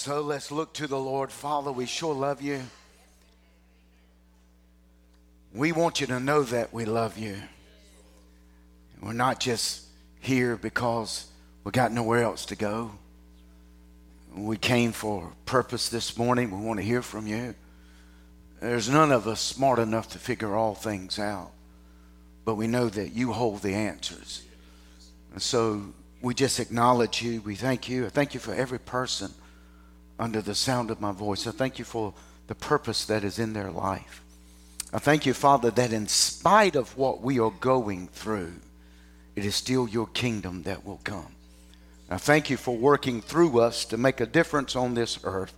So let's look to the Lord. Father, we sure love you. We want you to know that we love you. We're not just here because we got nowhere else to go. We came for purpose this morning. We want to hear from you. There's none of us smart enough to figure all things out, but we know that you hold the answers. And so we just acknowledge you. We thank you. I thank you for every person under the sound of my voice. I thank you for the purpose that is in their life. I thank you, Father, that in spite of what we are going through, it is still your kingdom that will come. I thank you for working through us to make a difference on this earth,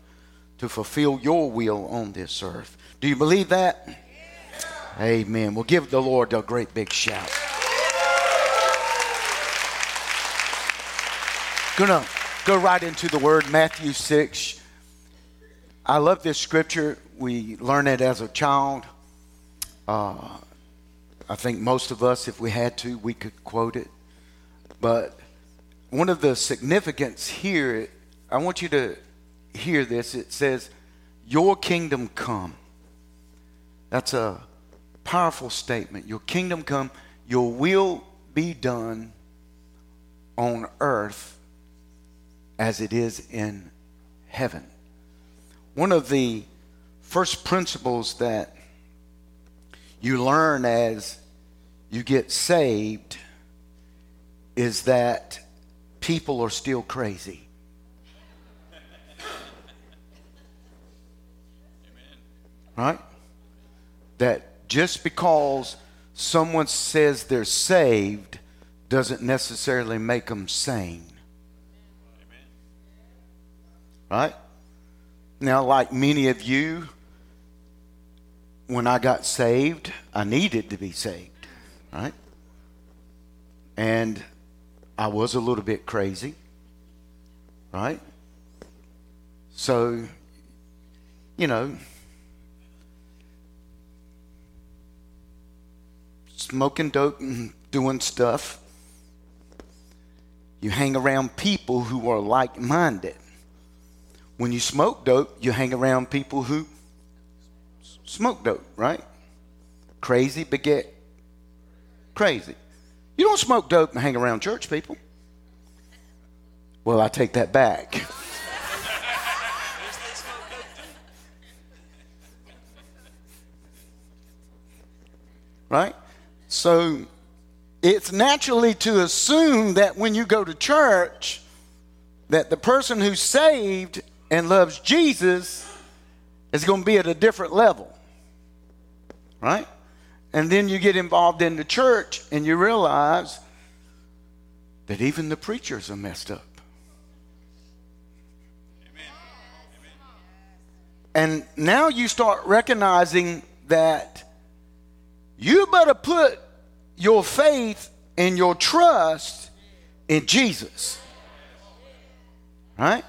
to fulfill your will on this earth. Do you believe that? Yeah. Amen. We'll give the Lord a great big shout. Gonna go right into the word, Matthew 6. I love this scripture. We learn it as a child. Uh, I think most of us, if we had to, we could quote it. But one of the significance here, I want you to hear this. It says, Your kingdom come. That's a powerful statement. Your kingdom come, your will be done on earth as it is in heaven. One of the first principles that you learn as you get saved is that people are still crazy. Right? That just because someone says they're saved doesn't necessarily make them sane. Right? Now, like many of you, when I got saved, I needed to be saved, right? And I was a little bit crazy, right? So, you know, smoking dope and doing stuff. You hang around people who are like minded. When you smoke dope, you hang around people who smoke dope, right? Crazy beget crazy. You don't smoke dope and hang around church people. Well, I take that back. right? So it's naturally to assume that when you go to church, that the person who's saved and loves Jesus is going to be at a different level right? And then you get involved in the church and you realize that even the preachers are messed up. And now you start recognizing that you better put your faith and your trust in Jesus. Right?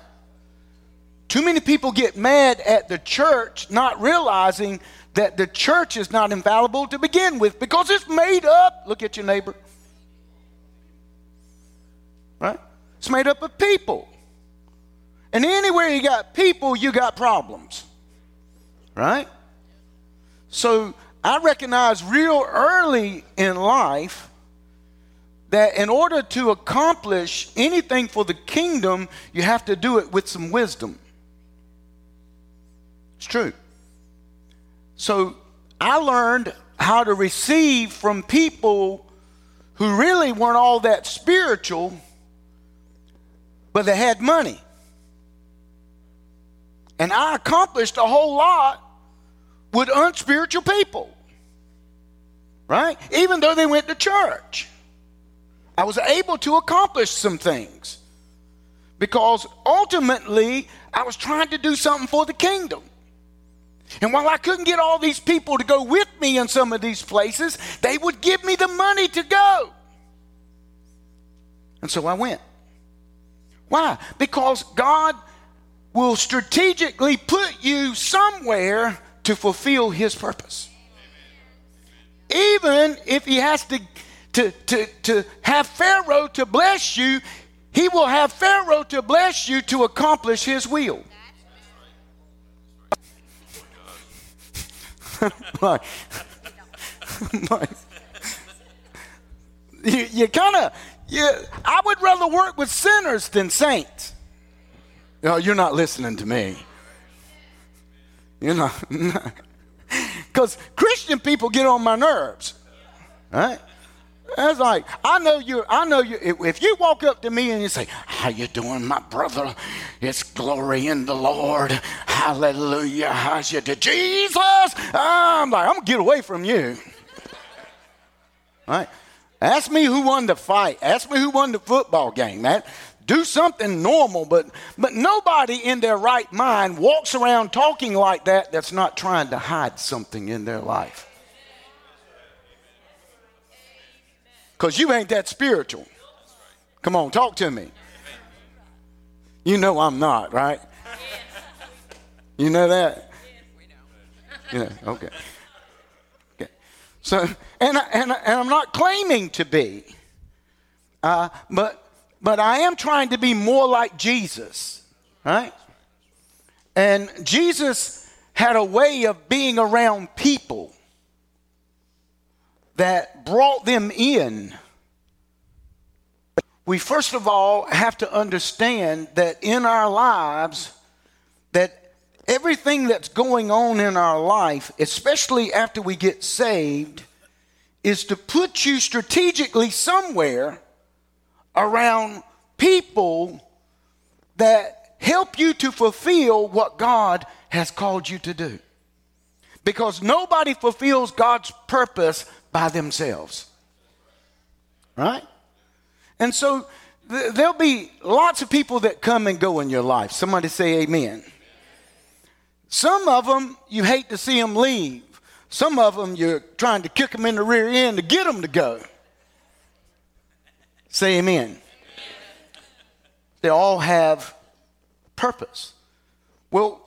Too many people get mad at the church not realizing that the church is not infallible to begin with because it's made up. Look at your neighbor. Right? It's made up of people. And anywhere you got people, you got problems. Right? So I recognize real early in life that in order to accomplish anything for the kingdom, you have to do it with some wisdom. It's true. So I learned how to receive from people who really weren't all that spiritual, but they had money. And I accomplished a whole lot with unspiritual people, right? Even though they went to church, I was able to accomplish some things because ultimately I was trying to do something for the kingdom. And while I couldn't get all these people to go with me in some of these places, they would give me the money to go. And so I went. Why? Because God will strategically put you somewhere to fulfill His purpose. Even if He has to, to, to, to have Pharaoh to bless you, He will have Pharaoh to bless you to accomplish His will. like, like, you, you kind of, you, I would rather work with sinners than saints. No, you're not listening to me. You're not. Because Christian people get on my nerves. Right? It's like I know you. I know you. If you walk up to me and you say, "How you doing, my brother? It's glory in the Lord. Hallelujah. How's you to Jesus?" I'm like, I'm gonna get away from you. Right? Ask me who won the fight. Ask me who won the football game. Man, do something normal. But but nobody in their right mind walks around talking like that. That's not trying to hide something in their life. Because you ain't that spiritual. Come on, talk to me. You know I'm not, right? You know that? Yeah, okay. Okay. So, and, I, and, I, and I'm not claiming to be, uh, but, but I am trying to be more like Jesus, right? And Jesus had a way of being around people that brought them in. We first of all have to understand that in our lives, that everything that's going on in our life, especially after we get saved, is to put you strategically somewhere around people that help you to fulfill what God has called you to do. Because nobody fulfills God's purpose by themselves. Right? And so th- there'll be lots of people that come and go in your life. Somebody say amen. Some of them you hate to see them leave. Some of them you're trying to kick them in the rear end to get them to go. Say amen. They all have purpose. Well,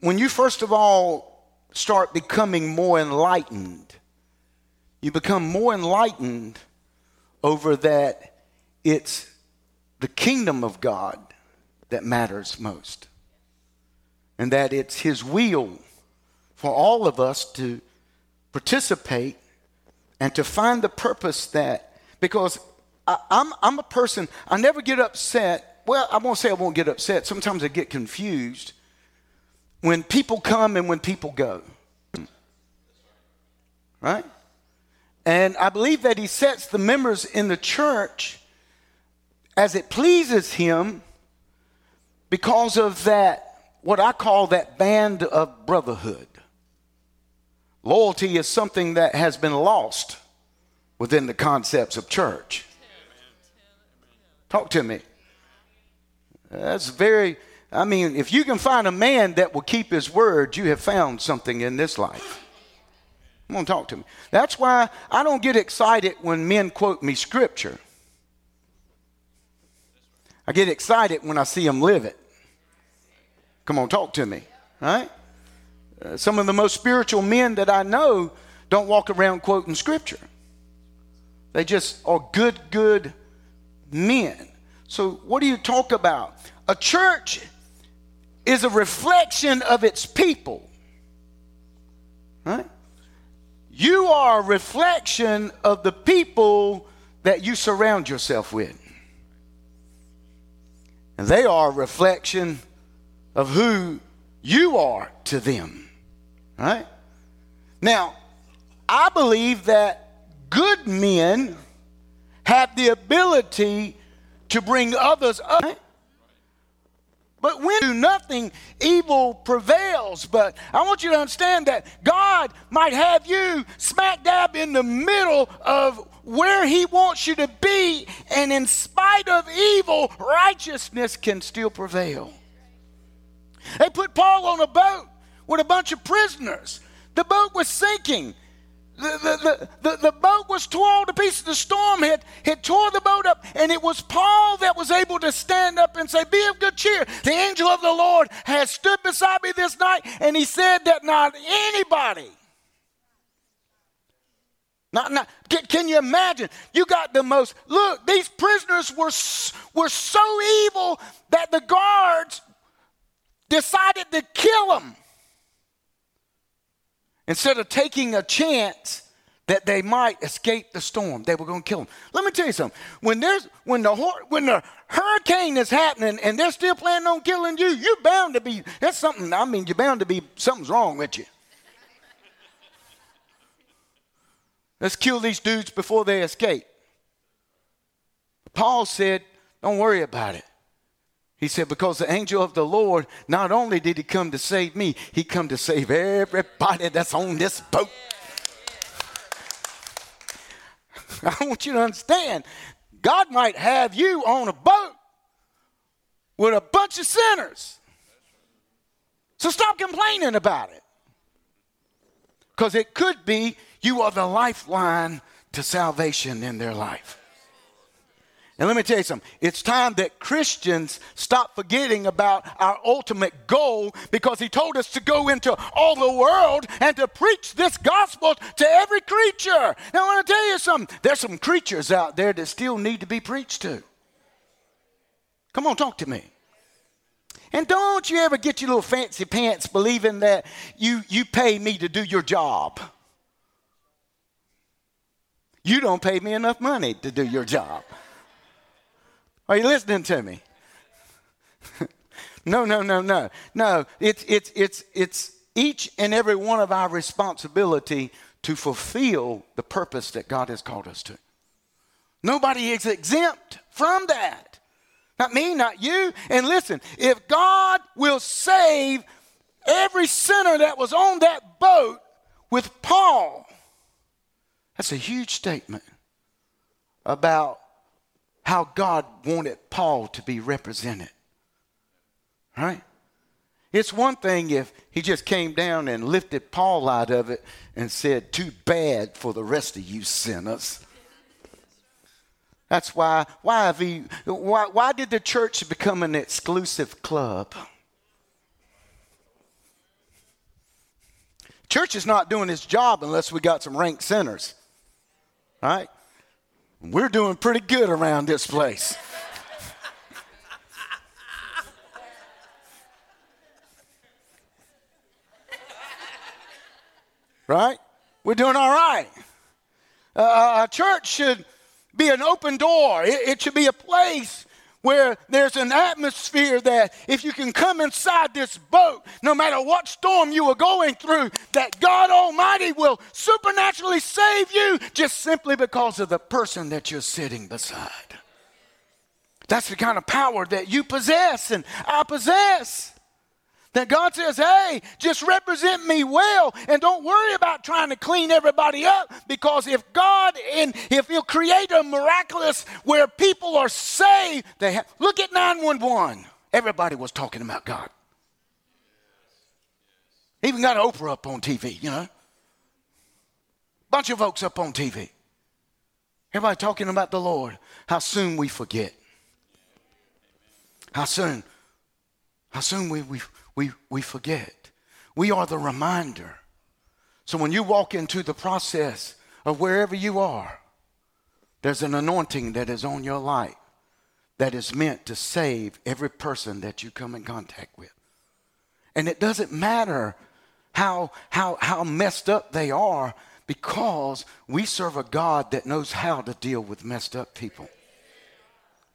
when you first of all start becoming more enlightened, you become more enlightened over that it's the kingdom of God that matters most. And that it's His will for all of us to participate and to find the purpose that, because I, am I'm, I'm a person, I never get upset. Well, I won't say I won't get upset. Sometimes I get confused when people come and when people go. Right? And I believe that he sets the members in the church as it pleases him because of that, what I call that band of brotherhood. Loyalty is something that has been lost within the concepts of church. Talk to me. That's very, I mean, if you can find a man that will keep his word, you have found something in this life. Come on, talk to me. That's why I don't get excited when men quote me scripture. I get excited when I see them live it. Come on, talk to me. Right? Uh, some of the most spiritual men that I know don't walk around quoting scripture. They just are good, good men. So, what do you talk about? A church is a reflection of its people. Right? You are a reflection of the people that you surround yourself with. And they are a reflection of who you are to them. Right? Now, I believe that good men have the ability to bring others up. But when do nothing, evil prevails. But I want you to understand that God might have you smack dab in the middle of where He wants you to be, and in spite of evil, righteousness can still prevail. They put Paul on a boat with a bunch of prisoners. The boat was sinking the, the, the, the, boat was torn to pieces. The storm had, had tore the boat up, and it was Paul that was able to stand up and say, Be of good cheer. The angel of the Lord has stood beside me this night, and he said that not anybody. Not, not, can, can you imagine? You got the most, look, these prisoners were, were so evil that the guards decided to kill them. Instead of taking a chance that they might escape the storm, they were going to kill them. Let me tell you something. When there's when the when the hurricane is happening and they're still planning on killing you, you're bound to be. That's something. I mean, you're bound to be something's wrong with you. Let's kill these dudes before they escape. Paul said, "Don't worry about it." He said, because the angel of the Lord, not only did he come to save me, he come to save everybody that's on this boat. I want you to understand, God might have you on a boat with a bunch of sinners. So stop complaining about it. Because it could be you are the lifeline to salvation in their life. And let me tell you something. It's time that Christians stop forgetting about our ultimate goal because he told us to go into all the world and to preach this gospel to every creature. Now, I want to tell you something. There's some creatures out there that still need to be preached to. Come on, talk to me. And don't you ever get your little fancy pants believing that you, you pay me to do your job. You don't pay me enough money to do your job. Are you listening to me? no, no, no, no. No, it's, it's, it's, it's each and every one of our responsibility to fulfill the purpose that God has called us to. Nobody is exempt from that. Not me, not you. And listen, if God will save every sinner that was on that boat with Paul, that's a huge statement about how God wanted Paul to be represented. Right? It's one thing if he just came down and lifted Paul out of it and said, Too bad for the rest of you sinners. That's why, why, have he, why, why did the church become an exclusive club? Church is not doing its job unless we got some ranked sinners. Right? We're doing pretty good around this place. right? We're doing all right. Uh, a church should be an open door, it, it should be a place where there's an atmosphere that if you can come inside this boat, no matter what storm you are going through, that God Almighty will supernaturally save you just simply because of the person that you're sitting beside. That's the kind of power that you possess and I possess. That God says, hey, just represent me well and don't worry about trying to clean everybody up because if God and if He'll create a miraculous where people are saved, they have look at 911. Everybody was talking about God. Even got Oprah up on TV, you know. Bunch of folks up on TV. Everybody talking about the Lord. How soon we forget. How soon. How soon we, we, we, we forget. We are the reminder. So when you walk into the process of wherever you are, there's an anointing that is on your life that is meant to save every person that you come in contact with. And it doesn't matter how, how, how messed up they are because we serve a God that knows how to deal with messed up people.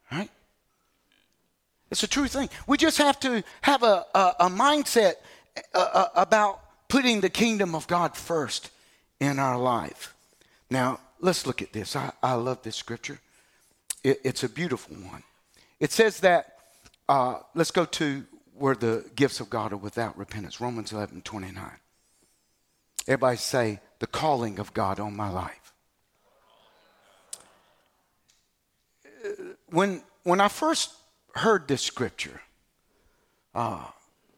Right? It's a true thing. We just have to have a, a, a mindset uh, uh, about putting the kingdom of God first in our life. Now, let's look at this. I, I love this scripture, it, it's a beautiful one. It says that, uh, let's go to where the gifts of God are without repentance Romans 11 29. Everybody say, the calling of God on my life. When, when I first heard this scripture, uh,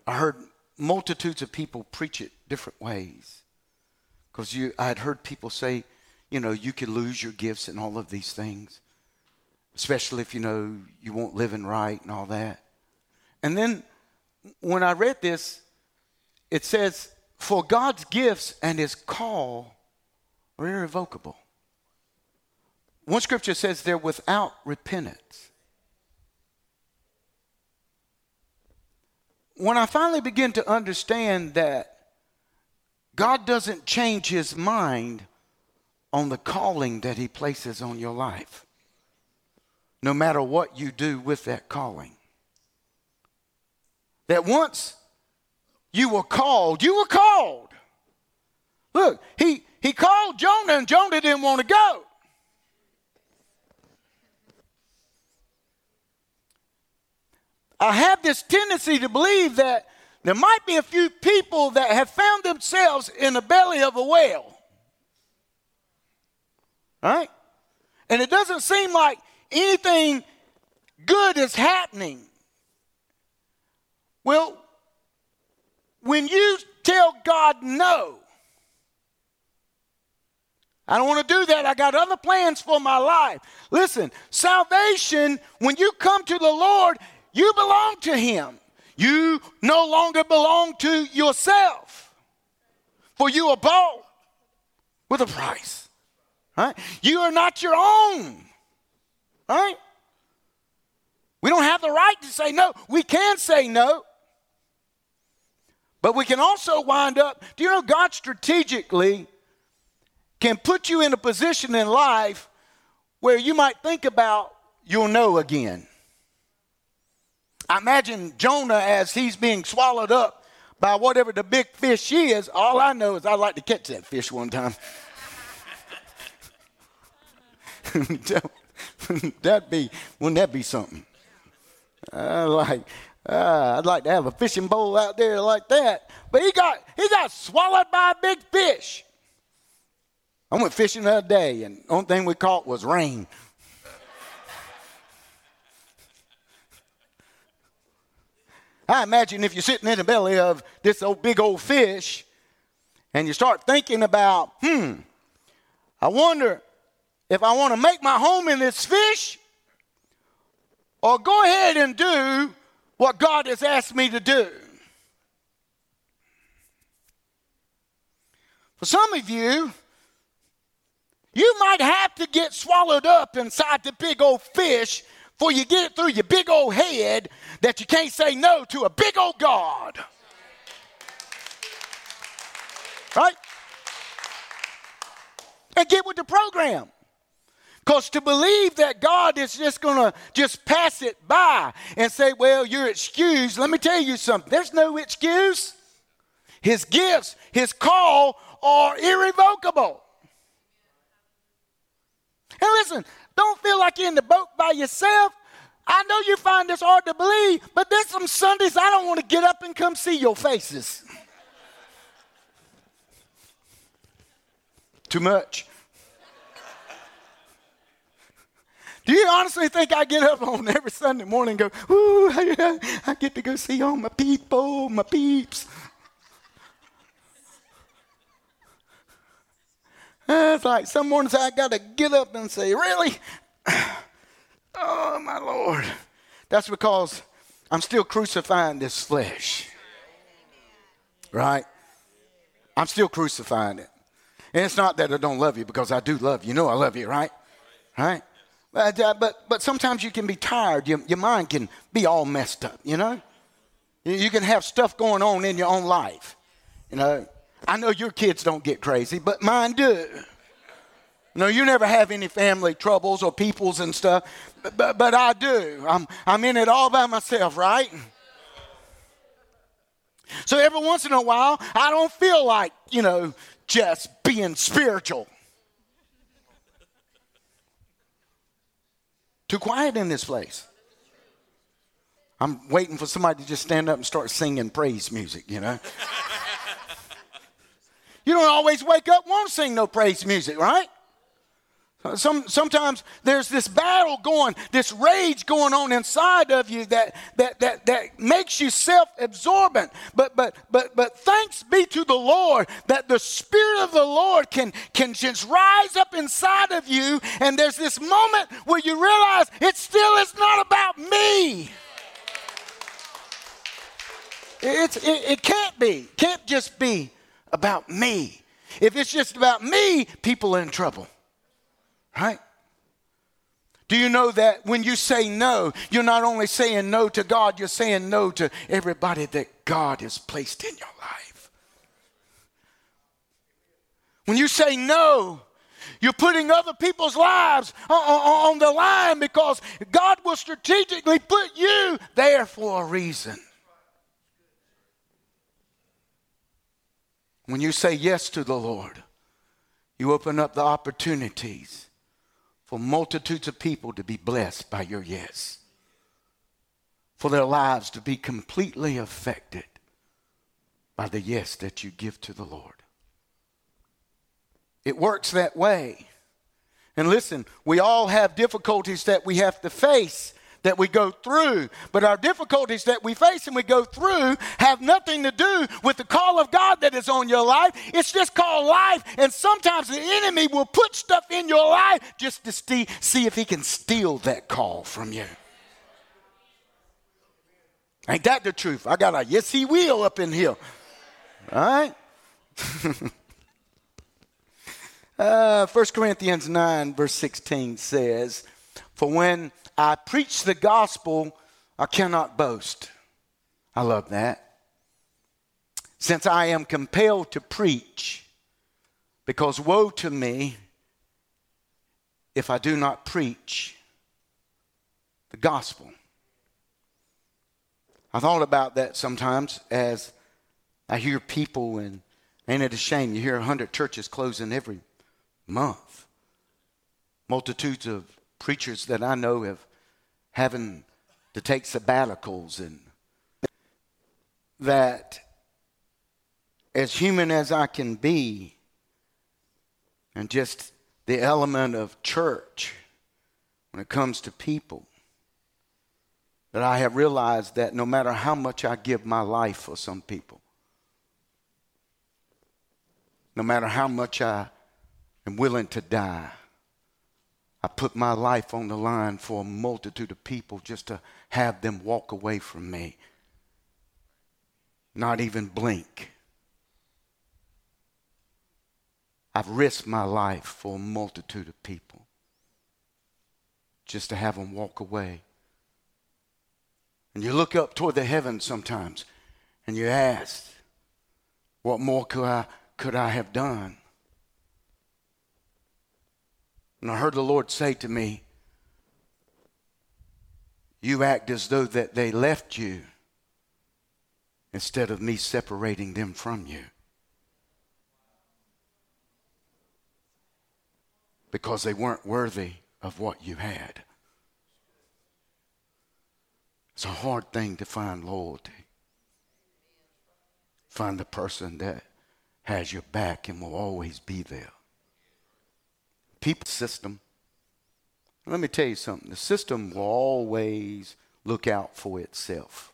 I heard multitudes of people preach it different ways. Because I had heard people say, you know, you could lose your gifts and all of these things, especially if you know you won't living right and all that. And then when I read this, it says, For God's gifts and his call are irrevocable. One scripture says they're without repentance. When I finally begin to understand that God doesn't change his mind on the calling that he places on your life, no matter what you do with that calling. That once you were called, you were called. Look, he, he called Jonah, and Jonah didn't want to go. I have this tendency to believe that there might be a few people that have found themselves in the belly of a whale. Right? And it doesn't seem like anything good is happening. Well, when you tell God no, I don't want to do that. I got other plans for my life. Listen, salvation, when you come to the Lord, you belong to Him. You no longer belong to yourself, for you are bought with a price. Right? You are not your own. Right? We don't have the right to say no. We can say no. But we can also wind up, do you know God strategically can put you in a position in life where you might think about you'll know again. I imagine Jonah as he's being swallowed up by whatever the big fish is. All I know is I'd like to catch that fish one time. That'd be, wouldn't that be something? Uh, like, uh, I'd like to have a fishing bowl out there like that. But he got, he got swallowed by a big fish. I went fishing the other day, and the only thing we caught was rain. I imagine if you're sitting in the belly of this old big old fish and you start thinking about, hmm, I wonder if I want to make my home in this fish or go ahead and do what God has asked me to do. For some of you, you might have to get swallowed up inside the big old fish for you get it through your big old head that you can't say no to a big old God. Right? And get with the program. Because to believe that God is just going to just pass it by and say, well, you're excused, let me tell you something. There's no excuse. His gifts, his call are irrevocable. And listen, don't feel like you're in the boat by yourself. I know you find this hard to believe, but there's some Sundays I don't want to get up and come see your faces. Too much. Do you honestly think I get up on every Sunday morning and go, ooh, I get to go see all my people, my peeps? It's like some mornings I got to get up and say, Really? Oh, my Lord. That's because I'm still crucifying this flesh. Right? I'm still crucifying it. And it's not that I don't love you because I do love you. You know I love you, right? Right? But, uh, but, but sometimes you can be tired. Your, your mind can be all messed up, you know? You can have stuff going on in your own life. You know, I know your kids don't get crazy, but mine do. No, you never have any family troubles or peoples and stuff, but, but, but I do. I'm, I'm in it all by myself, right? So every once in a while, I don't feel like, you know, just being spiritual. Too quiet in this place. I'm waiting for somebody to just stand up and start singing praise music, you know. you don't always wake up want to sing no praise music, right? Some, sometimes there's this battle going, this rage going on inside of you that, that, that, that makes you self absorbent. But, but, but, but thanks be to the Lord that the Spirit of the Lord can, can just rise up inside of you. And there's this moment where you realize it still is not about me. It's, it, it can't be, can't just be about me. If it's just about me, people are in trouble. Right? Do you know that when you say no, you're not only saying no to God, you're saying no to everybody that God has placed in your life? When you say no, you're putting other people's lives on, the line because God will strategically put you there for a reason. When you say yes to the Lord, you open up the opportunities for multitudes of people to be blessed by your yes, for their lives to be completely affected by the yes that you give to the Lord. It works that way. And listen, we all have difficulties that we have to face that we go through. But our difficulties that we face and we go through have nothing to do with the call of God that is on your life. It's just called life. And sometimes the enemy will put stuff in your life just to see, see if he can steal that call from you. Ain't that the truth? I got a yes, he will up in here. All right? uh, 1 Corinthians 9, verse 16 says, For when I preach the gospel, I cannot boast. I love that. Since I am compelled to preach, because woe to me if I do not preach the gospel. I thought about that sometimes as I hear people, and ain't it a shame? You hear 100 churches closing every month. Multitudes of preachers that I know have having to take sabbaticals and that as human as I can be and just the element of church when it comes to people that I have realized that no matter how much I give my life for some people no matter how much I am willing to die I put my life on the line for a multitude of people just to have them walk away from me. Not even blink. I've risked my life for a multitude of people just to have them walk away. And you look up toward the heavens sometimes and you ask, what more could I, could I have done? And I heard the Lord say to me, You act as though that they left you instead of me separating them from you. Because they weren't worthy of what you had. It's a hard thing to find loyalty. Find the person that has your back and will always be there people system. Let me tell you something the system will always look out for itself.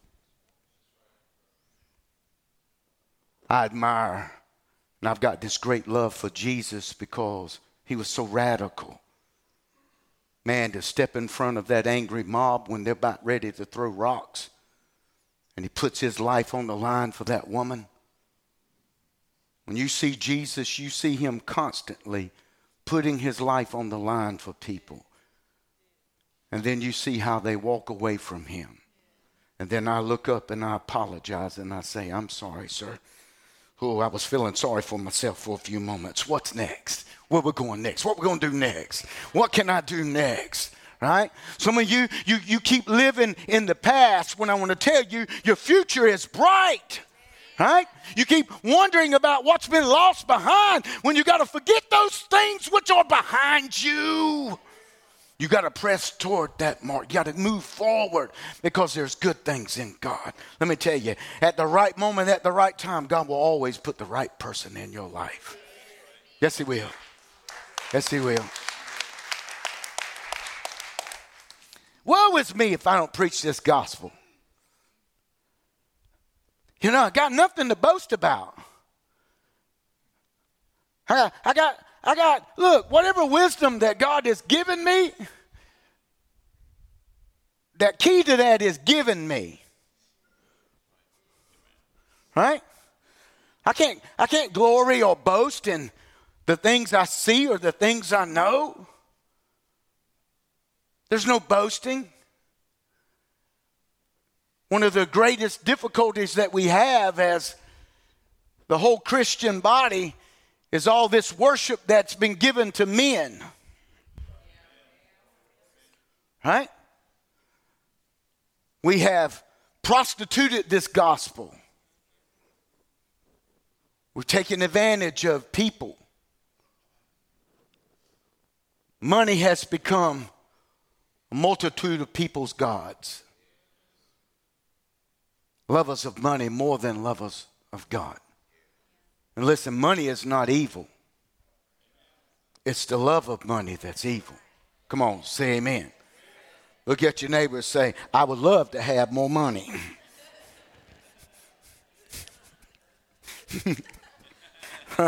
I admire, and I've got this great love for Jesus because he was so radical. Man, to step in front of that angry mob when they're about ready to throw rocks, and he puts his life on the line for that woman. When you see Jesus, you see him constantly putting his life on the line for people. And then you see how they walk away from him. And then I look up and I apologize and I say, I'm sorry, sir. Oh, I was feeling sorry for myself for a few moments. What's next? Where we're going next? What we're going to do next? What can I do next? Right? Some of you, you, you keep living in the past when I want to tell you your future is bright. Right? You keep wondering about what's been lost behind when you got to forget those things which are behind you. You got to press toward that mark. You got to move forward because there's good things in God. Let me tell you, at the right moment, at the right time, God will always put the right person in your life. Yes, He will. Yes, He will. Woe is me if I don't preach this gospel. You know, I got nothing to boast about. I got, I got, I got, look, whatever wisdom that God has given me, that key to that is given me. Right? I can't, I can't glory or boast in the things I see or the things I know. There's no boasting. One of the greatest difficulties that we have as the whole Christian body is all this worship that's been given to men. Right? We have prostituted this gospel. We've taken advantage of people. Money has become a multitude of people's gods. Lovers of money more than lovers of God. And listen, money is not evil. It's the love of money that's evil. Come on, say amen. Look at your neighbor and say, I would love to have more money.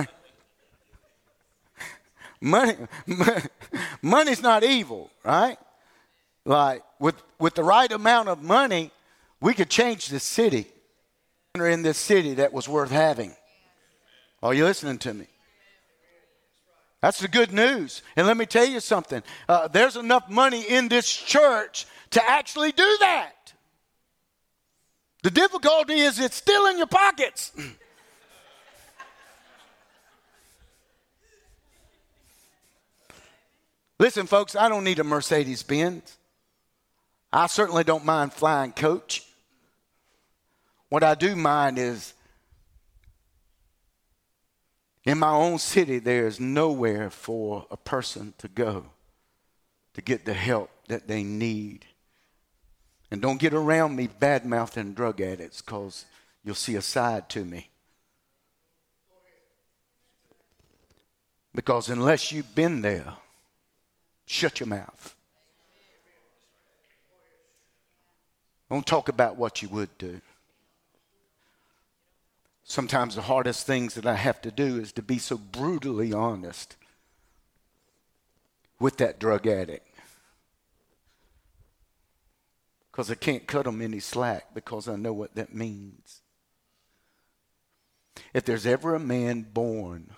money, money's not evil, right? Like with with the right amount of money, we could change this city. In this city that was worth having. Are you listening to me? That's the good news. And let me tell you something uh, there's enough money in this church to actually do that. The difficulty is it's still in your pockets. Listen, folks, I don't need a Mercedes Benz. I certainly don't mind flying coach. What I do mind is in my own city, there is nowhere for a person to go to get the help that they need. And don't get around me bad mouthing drug addicts because you'll see a side to me. Because unless you've been there, shut your mouth. Don't talk about what you would do. Sometimes the hardest things that I have to do is to be so brutally honest with that drug addict. Because I can't cut them any slack because I know what that means. If there's ever a man born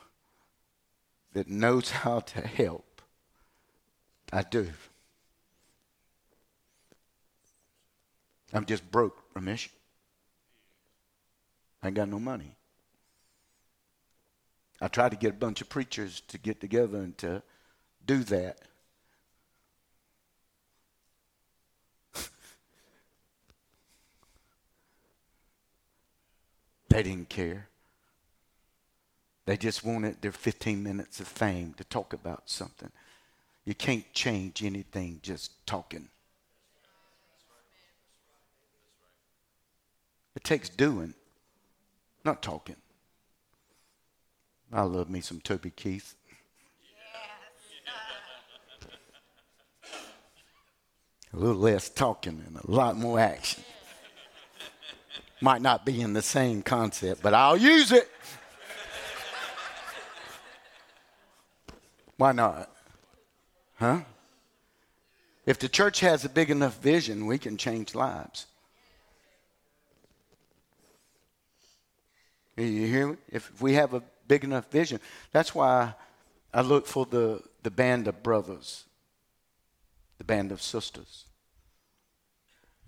that knows how to help, I do. I'm just broke, Ramesh. I got no money. I tried to get a bunch of preachers to get together and to do that. they didn't care. They just wanted their 15 minutes of fame to talk about something. You can't change anything just talking. It takes doing. Not talking. I love me some Toby Keith. a little less talking and a lot more action. Might not be in the same concept, but I'll use it. Why not? Huh? If the church has a big enough vision, we can change lives. You hear me? If we have a big enough vision, that's why I look for the, the band of brothers, the band of sisters.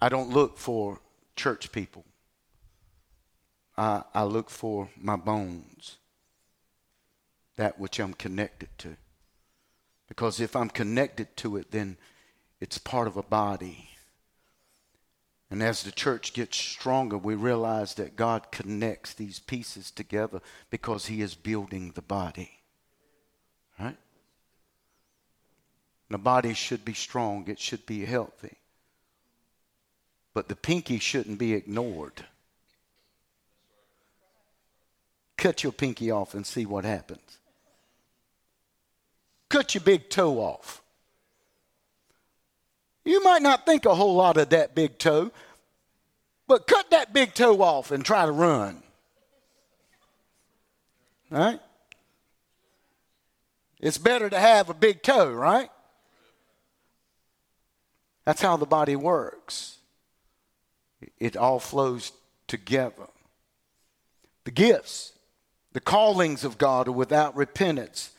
I don't look for church people. I, I look for my bones, that which I'm connected to. Because if I'm connected to it, then it's part of a body. And as the church gets stronger, we realize that God connects these pieces together because He is building the body. Right? The body should be strong, it should be healthy. But the pinky shouldn't be ignored. Cut your pinky off and see what happens. Cut your big toe off. You might not think a whole lot of that big toe, but cut that big toe off and try to run. Right? It's better to have a big toe, right? That's how the body works. It all flows together. The gifts, the callings of God are without repentance.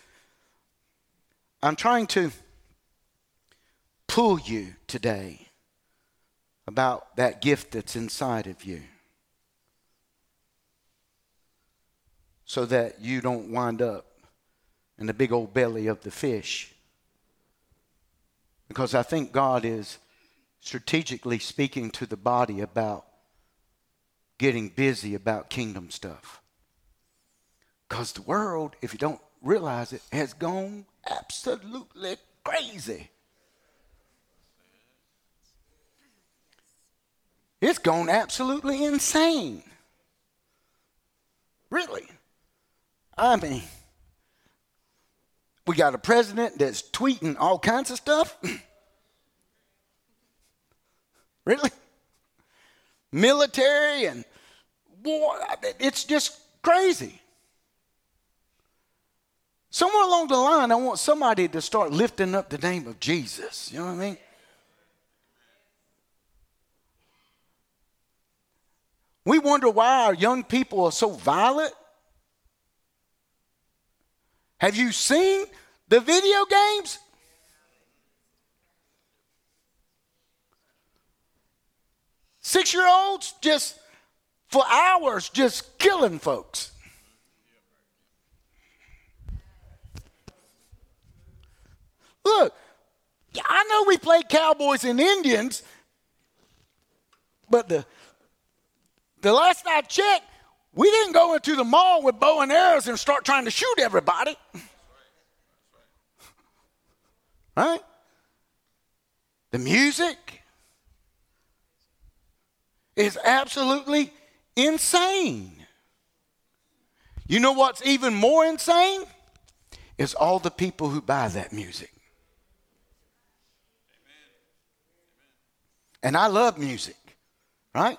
I'm trying to pull you today about that gift that's inside of you so that you don't wind up in the big old belly of the fish. Because I think God is strategically speaking to the body about getting busy about kingdom stuff. Because the world, if you don't realize it, has gone absolutely crazy. It's gone absolutely insane. Really. I mean, we got a president that's tweeting all kinds of stuff. really? Military and war. It's just crazy. Somewhere along the line, I want somebody to start lifting up the name of Jesus. You know what I mean? We wonder why our young people are so violent. Have you seen the video games? Six year olds just for hours just killing folks. Look, I know we play cowboys and Indians, but the the last I checked, we didn't go into the mall with bow and arrows and start trying to shoot everybody. Right? The music is absolutely insane. You know what's even more insane? Is all the people who buy that music. And I love music, right?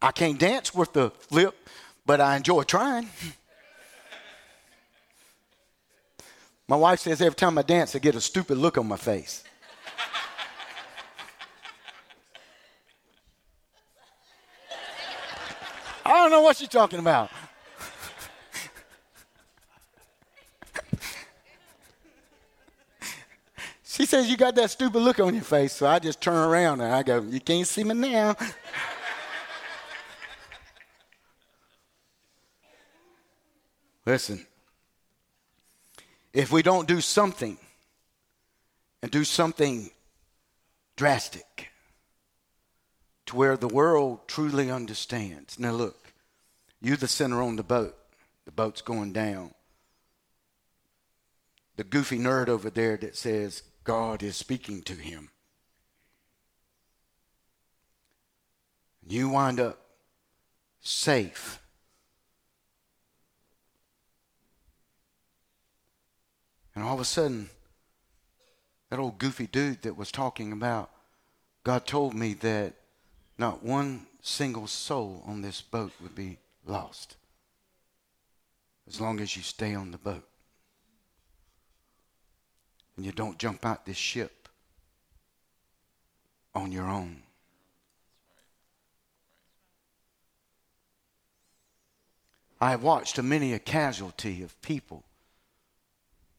I can't dance with the flip, but I enjoy trying. My wife says every time I dance, I get a stupid look on my face. I don't know what she's talking about. she says, You got that stupid look on your face. So I just turn around and I go, You can't see me now. Listen, if we don't do something and do something drastic to where the world truly understands. Now, look, you the center on the boat, the boat's going down. The goofy nerd over there that says God is speaking to him. You wind up safe And all of a sudden, that old goofy dude that was talking about, God told me that not one single soul on this boat would be lost as long as you stay on the boat and you don't jump out this ship on your own. I have watched a many a casualty of people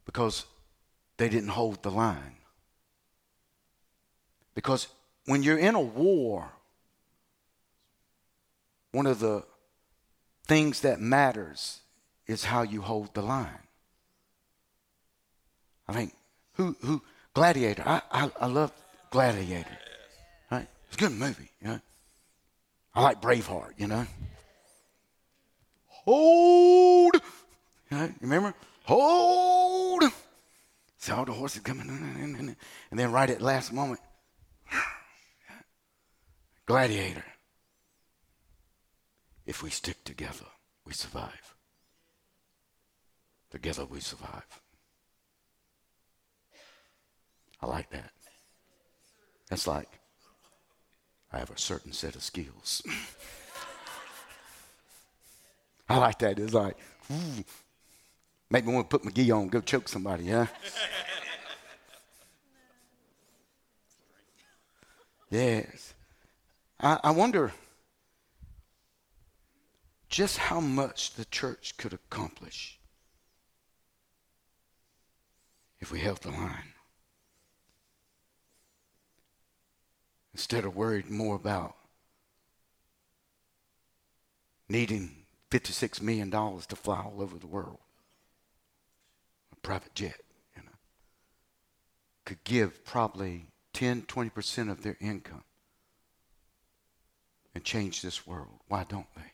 because they didn't hold the line. Because when you're in a war, one of the things that matters is how you hold the line. I mean, who who Gladiator? I I, I love Gladiator. Right? It's a good movie. You know? I like Braveheart. You know. Hold. You, know? remember? Hold. See all the horses coming, and then right at last moment, gladiator. If we stick together, we survive. Together we survive. I like that. That's like, I have a certain set of skills. I like that. It's like, ooh, Make me want to put my on go choke somebody, huh? yes. I, I wonder just how much the church could accomplish if we held the line. Instead of worried more about needing $56 million to fly all over the world private jet, you know, could give probably 10, 20% of their income and change this world. Why don't they?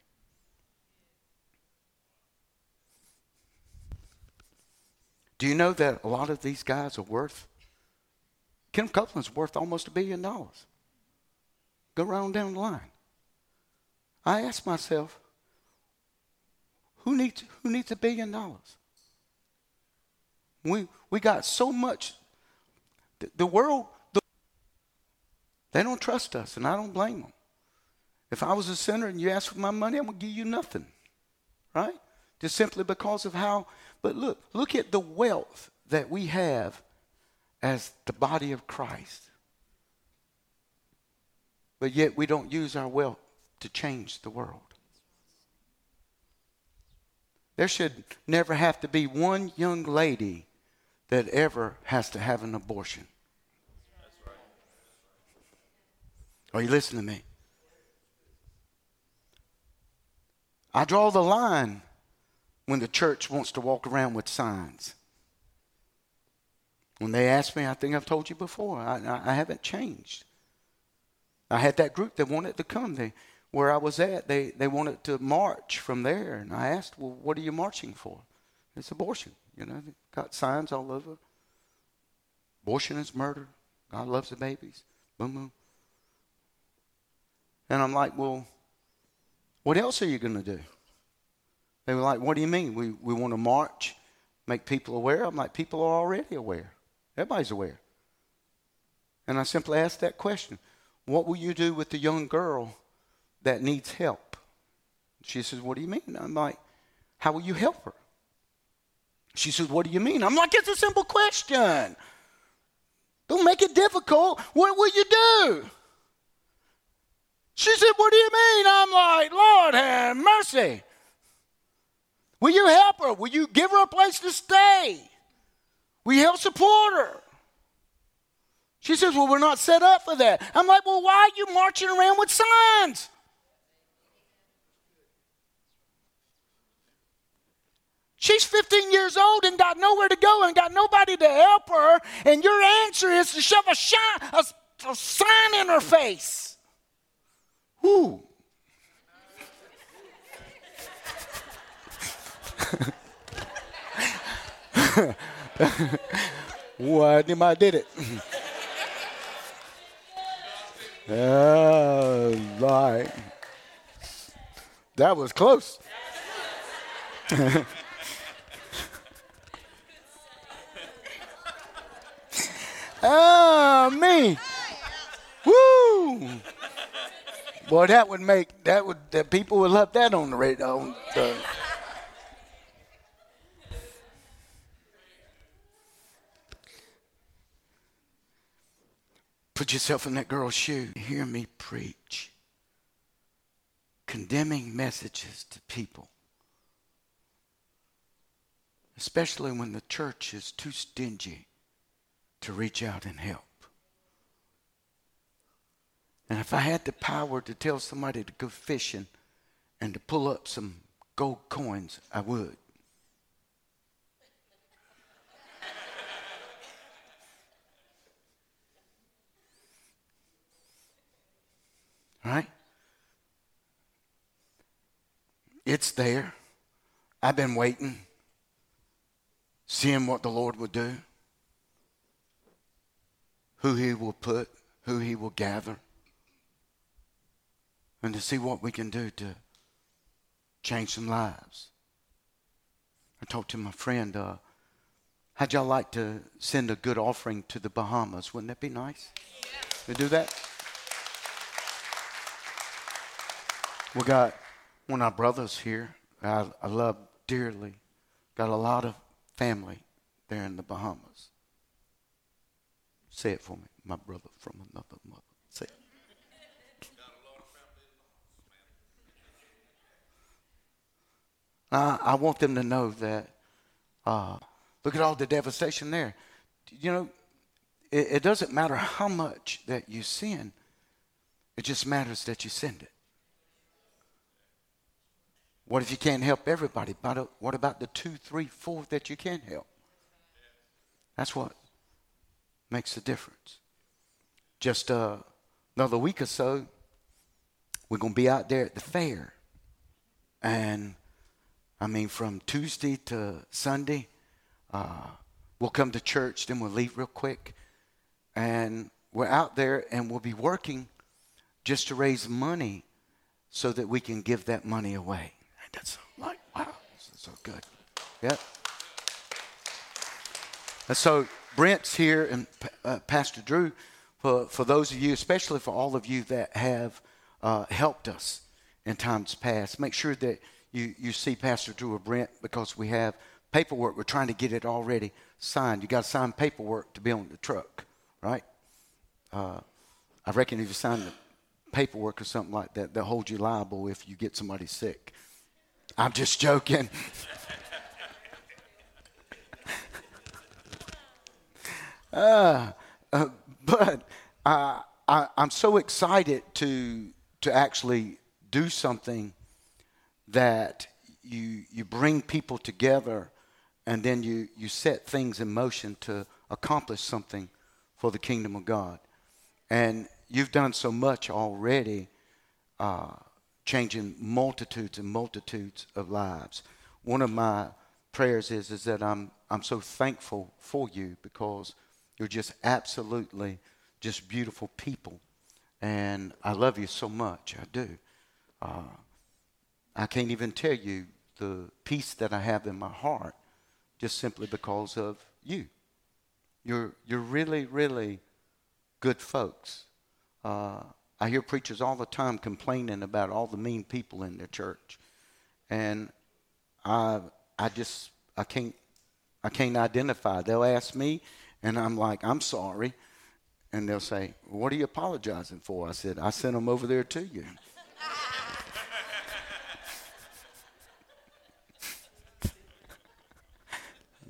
Do you know that a lot of these guys are worth? Ken Copeland's worth almost a billion dollars. Go round down the line. I ask myself, who needs who needs a billion dollars? We we got so much. The, the world, the, they don't trust us, and I don't blame them. If I was a sinner and you asked for my money, I'm gonna give you nothing, right? Just simply because of how. But look, look at the wealth that we have as the body of Christ. But yet we don't use our wealth to change the world. There should never have to be one young lady that ever has to have an abortion. Are you listening to me? I draw the line when the church wants to walk around with signs. When they ask me, I think I've told you before, I, I, haven't changed. I had that group that wanted to come. They, where I was at, they, they wanted to march from there. And I asked, well, what are you marching for? It's abortion. You know, got signs all over. Abortion is murder. God loves the babies. Boom, boom. And I'm like, well, what else are you going to do? They were like, What do you mean? We, we want to march, make people aware? I'm like, People are already aware. Everybody's aware. And I simply asked that question What will you do with the young girl that needs help? She says, What do you mean? I'm like, How will you help her? She says, What do you mean? I'm like, It's a simple question. Don't make it difficult. What will you do? She said, What do you mean? I'm like, Lord have mercy. Will you help her? Will you give her a place to stay? Will you help support her? She says, Well, we're not set up for that. I'm like, Well, why are you marching around with signs? She's 15 years old and got nowhere to go and got nobody to help her, and your answer is to shove a, shine, a, a sign in her face. Whoo. what him I did it. oh, right. That was close. oh, me. Woo. Boy, that would make that would that people would love that on the radio. On the, Put yourself in that girl's shoe. Hear me preach. Condemning messages to people. Especially when the church is too stingy to reach out and help. And if I had the power to tell somebody to go fishing and to pull up some gold coins, I would. Right? It's there. I've been waiting, seeing what the Lord will do, who He will put, who He will gather, and to see what we can do to change some lives. I talked to my friend, uh, how'd y'all like to send a good offering to the Bahamas? Wouldn't that be nice? To do that? We got one of our brothers here. I, I love dearly. Got a lot of family there in the Bahamas. Say it for me, my brother from another mother. Say it. I, I want them to know that. Uh, look at all the devastation there. You know, it, it doesn't matter how much that you sin. It just matters that you send it. What if you can't help everybody? What about the two, three, four that you can help? That's what makes a difference. Just uh, another week or so, we're going to be out there at the fair. And I mean, from Tuesday to Sunday, uh, we'll come to church, then we'll leave real quick. And we're out there and we'll be working just to raise money so that we can give that money away. And that's like, wow, this is so good. Yep. And so Brent's here and uh, Pastor Drew, for, for those of you, especially for all of you that have uh, helped us in times past, make sure that you, you see Pastor Drew or Brent because we have paperwork. We're trying to get it already signed. You got to sign paperwork to be on the truck, right? Uh, I reckon if you sign the paperwork or something like that, they'll hold you liable if you get somebody sick. I'm just joking. uh, uh, but I, I'm so excited to to actually do something that you you bring people together, and then you you set things in motion to accomplish something for the kingdom of God, and you've done so much already. Uh, changing multitudes and multitudes of lives. One of my prayers is, is that I'm, I'm so thankful for you because you're just absolutely just beautiful people. And I love you so much. I do. Uh, I can't even tell you the peace that I have in my heart just simply because of you. You're, you're really, really good folks. Uh, I hear preachers all the time complaining about all the mean people in their church. And I I just I can't I can't identify. They'll ask me and I'm like, "I'm sorry." And they'll say, "What are you apologizing for?" I said, "I sent them over there to you."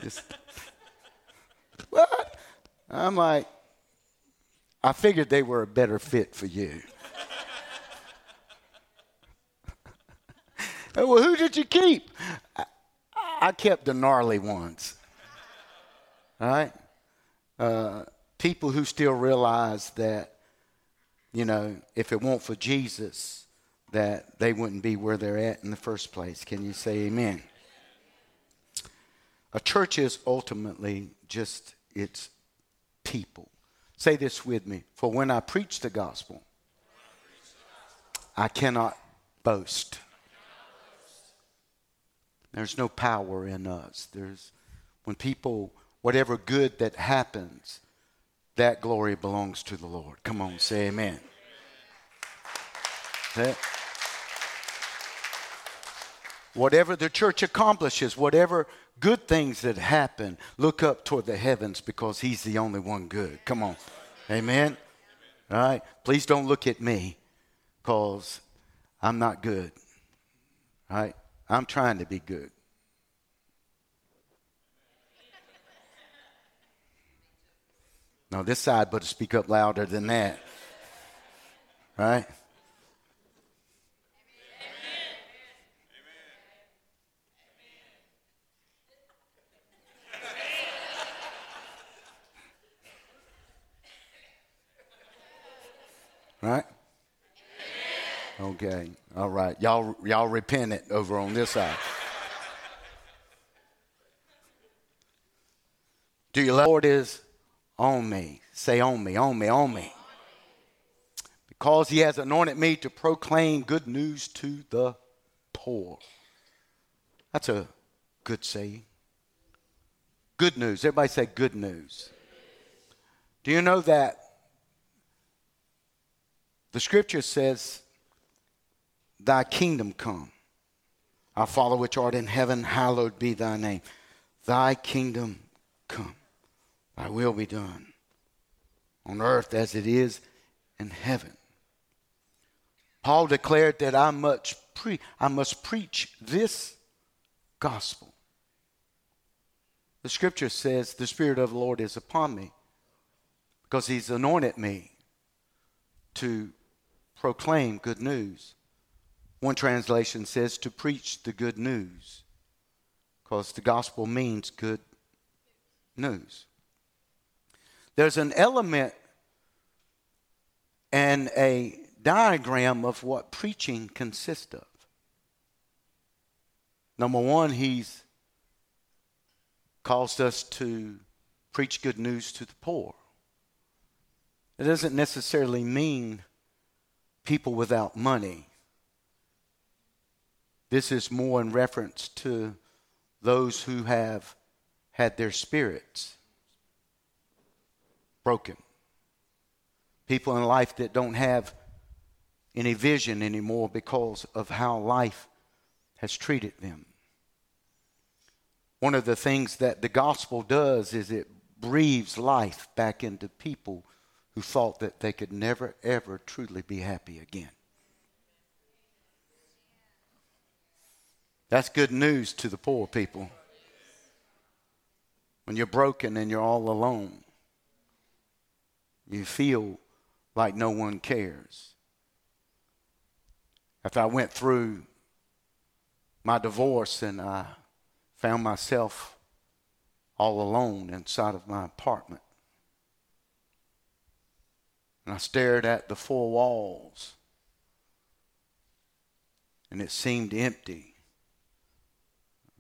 just, what? I'm like, I figured they were a better fit for you. well, who did you keep? I, I, kept the gnarly ones. All right? Uh, people who still realize that, you know, if it weren't for Jesus, that they wouldn't be where they're at in the first place. Can you say amen? A church is ultimately just its people. Say this with me. For when I preach the gospel, I cannot boast. There's no power in us. There's when people, whatever good that happens, that glory belongs to the Lord. Come on, say amen. Whatever the church accomplishes, whatever good things that happen, look up toward the heavens because He's the only one good. Come on. Amen. All right. Please don't look at me because I'm not good. All right. I'm trying to be good. No, this side better speak up louder than that. Right? Right? Okay. All right. Y'all y'all repent it over on this side. Do you love Lord is on me? Say on me, on me, on me. Because he has anointed me to proclaim good news to the poor. That's a good saying. Good news. Everybody say good news. Do you know that the scripture says, Thy kingdom come. Our Father which art in heaven, hallowed be thy name. Thy kingdom come. Thy will be done on earth as it is in heaven. Paul declared that I must, pre- I must preach this gospel. The scripture says, The Spirit of the Lord is upon me because he's anointed me to proclaim good news. One translation says to preach the good news because the gospel means good news. There's an element and a diagram of what preaching consists of. Number one, he's caused us to preach good news to the poor. It doesn't necessarily mean people without money. This is more in reference to those who have had their spirits broken. People in life that don't have any vision anymore because of how life has treated them. One of the things that the gospel does is it breathes life back into people who thought that they could never, ever truly be happy again. That's good news to the poor people. When you're broken and you're all alone, you feel like no one cares. After I went through my divorce and I found myself all alone inside of my apartment, and I stared at the four walls, and it seemed empty.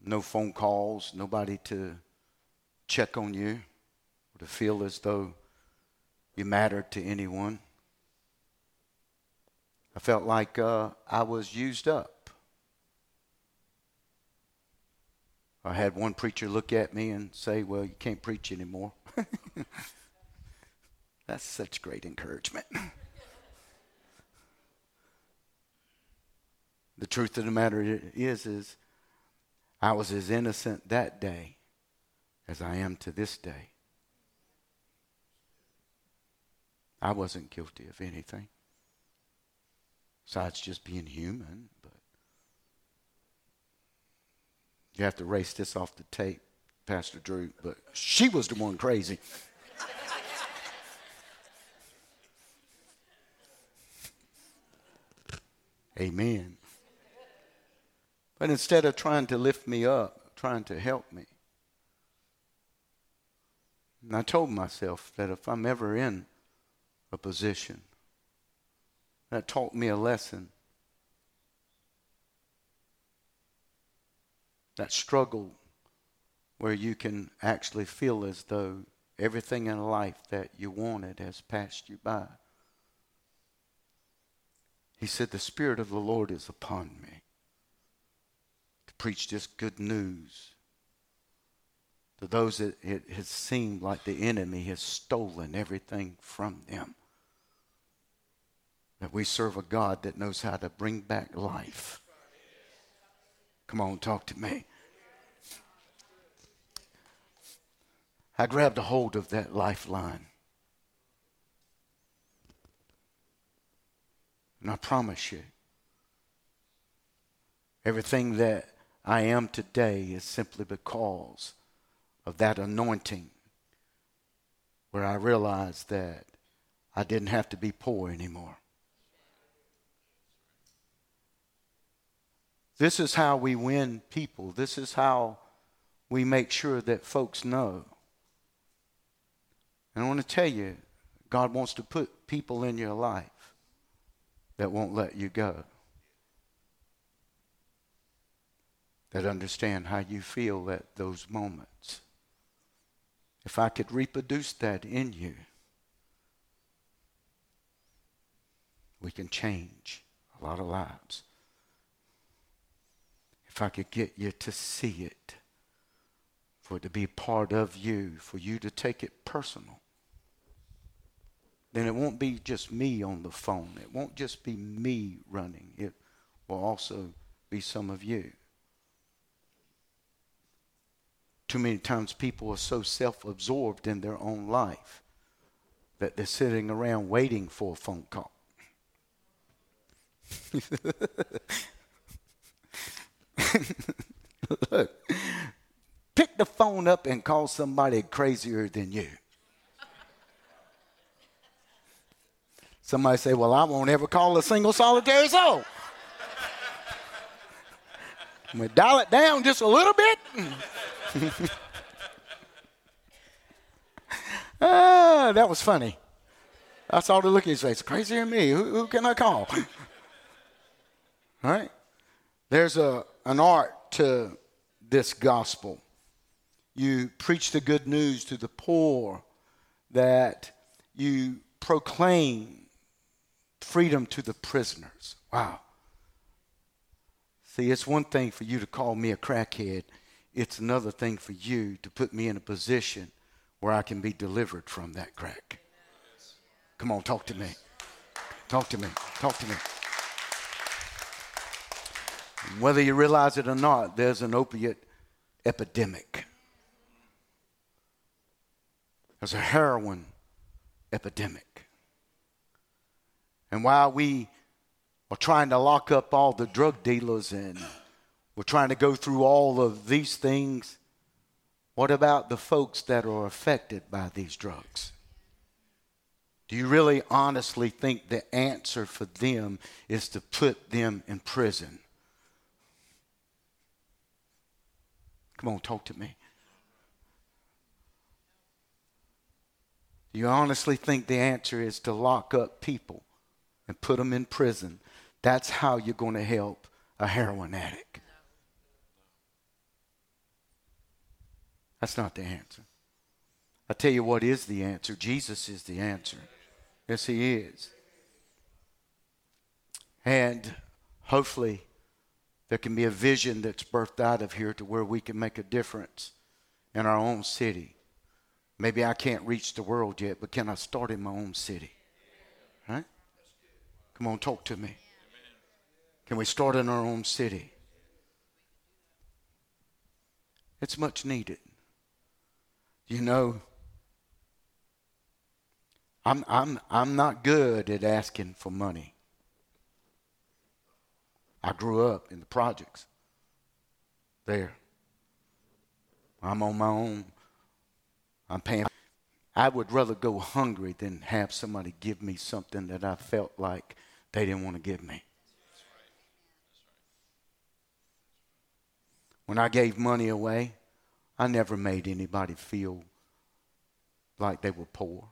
No phone calls, nobody to check on you or to feel as though you mattered to anyone. I felt like uh, I was used up. I had one preacher look at me and say, Well, you can't preach anymore. That's such great encouragement. the truth of the matter is, is I was as innocent that day as I am to this day. I wasn't guilty of anything besides just being human, but you have to race this off the tape, Pastor Drew, but she was the one crazy. Amen. But instead of trying to lift me up, trying to help me, and I told myself that if I'm ever in a position that taught me a lesson, that struggle where you can actually feel as though everything in life that you wanted has passed you by. He said, The Spirit of the Lord is upon me to preach this good news to those that it has seemed like the enemy has stolen everything from them. That we serve a God that knows how to bring back life. Come on, talk to me. I grabbed a hold of that lifeline. And I promise you, everything that I am today is simply because of that anointing where I realized that I didn't have to be poor anymore. This is how we win people. This is how we make sure that folks know. And I want to tell you, God wants to put people in your life that won't let you go. That understand how you feel at those moments. If I could reproduce that in you, we can change a lot of lives. If I could get you to see it, for it to be part of you, for you to take it personal then it won't be just me on the phone. It won't just be me running. It will also be some of you. Too many times people are so self absorbed in their own life that they're sitting around waiting for a phone call. Look, pick the phone up and call somebody crazier than you. Somebody say, Well, I won't ever call a single solitary soul. we dial it down just a little bit. Ah, that was funny. I saw the look in his face. Crazier than me. Who, who can I call? All right? There's a, an art to this gospel. You preach the good news to the poor, that you proclaim freedom to the prisoners. Wow. See, it's one thing for you to call me a crackhead, it's another thing for you to put me in a position where I can be delivered from that crack. Come on, talk to me. Talk to me. Talk to me. Whether you realize it or not, there's an opiate epidemic. There's a heroin epidemic. And while we are trying to lock up all the drug dealers and we're trying to go through all of these things, what about the folks that are affected by these drugs? Do you really honestly think the answer for them is to put them in prison? Come on, talk to me. Do you honestly think the answer is to lock up people and put them in prison? That's how you're going to help a heroin addict. That's not the answer. I tell you what is the answer. Jesus is the answer. Yes, He is. And hopefully, there can be a vision that's birthed out of here to where we can make a difference in our own city. Maybe I can't reach the world yet, but can I start in my own city? Right? Come on, talk to me. Can we start in our own city? It's much needed. You know, I'm, I'm, I'm not good at asking for money. I grew up in the projects there. I'm on my own. I'm paying. I would rather go hungry than have somebody give me something that I felt like they didn't want to give me. When I gave money away, I never made anybody feel like they were poor.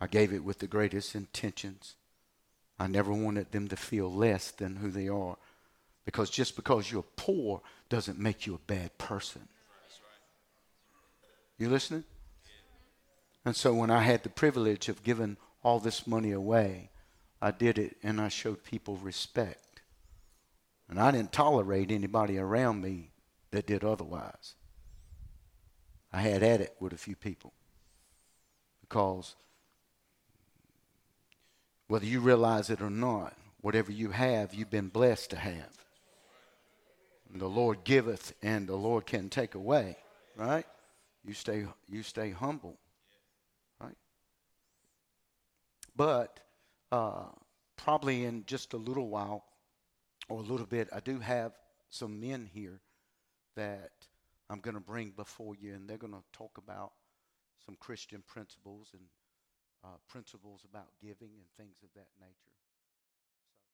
I gave it with the greatest intentions. I never wanted them to feel less than who they are. Because just because you're poor doesn't make you a bad person. You listening? And so when I had the privilege of giving all this money away, I did it and I showed people respect. And I didn't tolerate anybody around me that did otherwise. I had at it with a few people because whether you realize it or not, whatever you have, you've been blessed to have. The Lord giveth, and the Lord can take away. Right? You stay, you stay humble. Right? But uh, probably in just a little while, or a little bit, I do have some men here that I'm going to bring before you, and they're going to talk about some Christian principles and uh, principles about giving and things of that nature.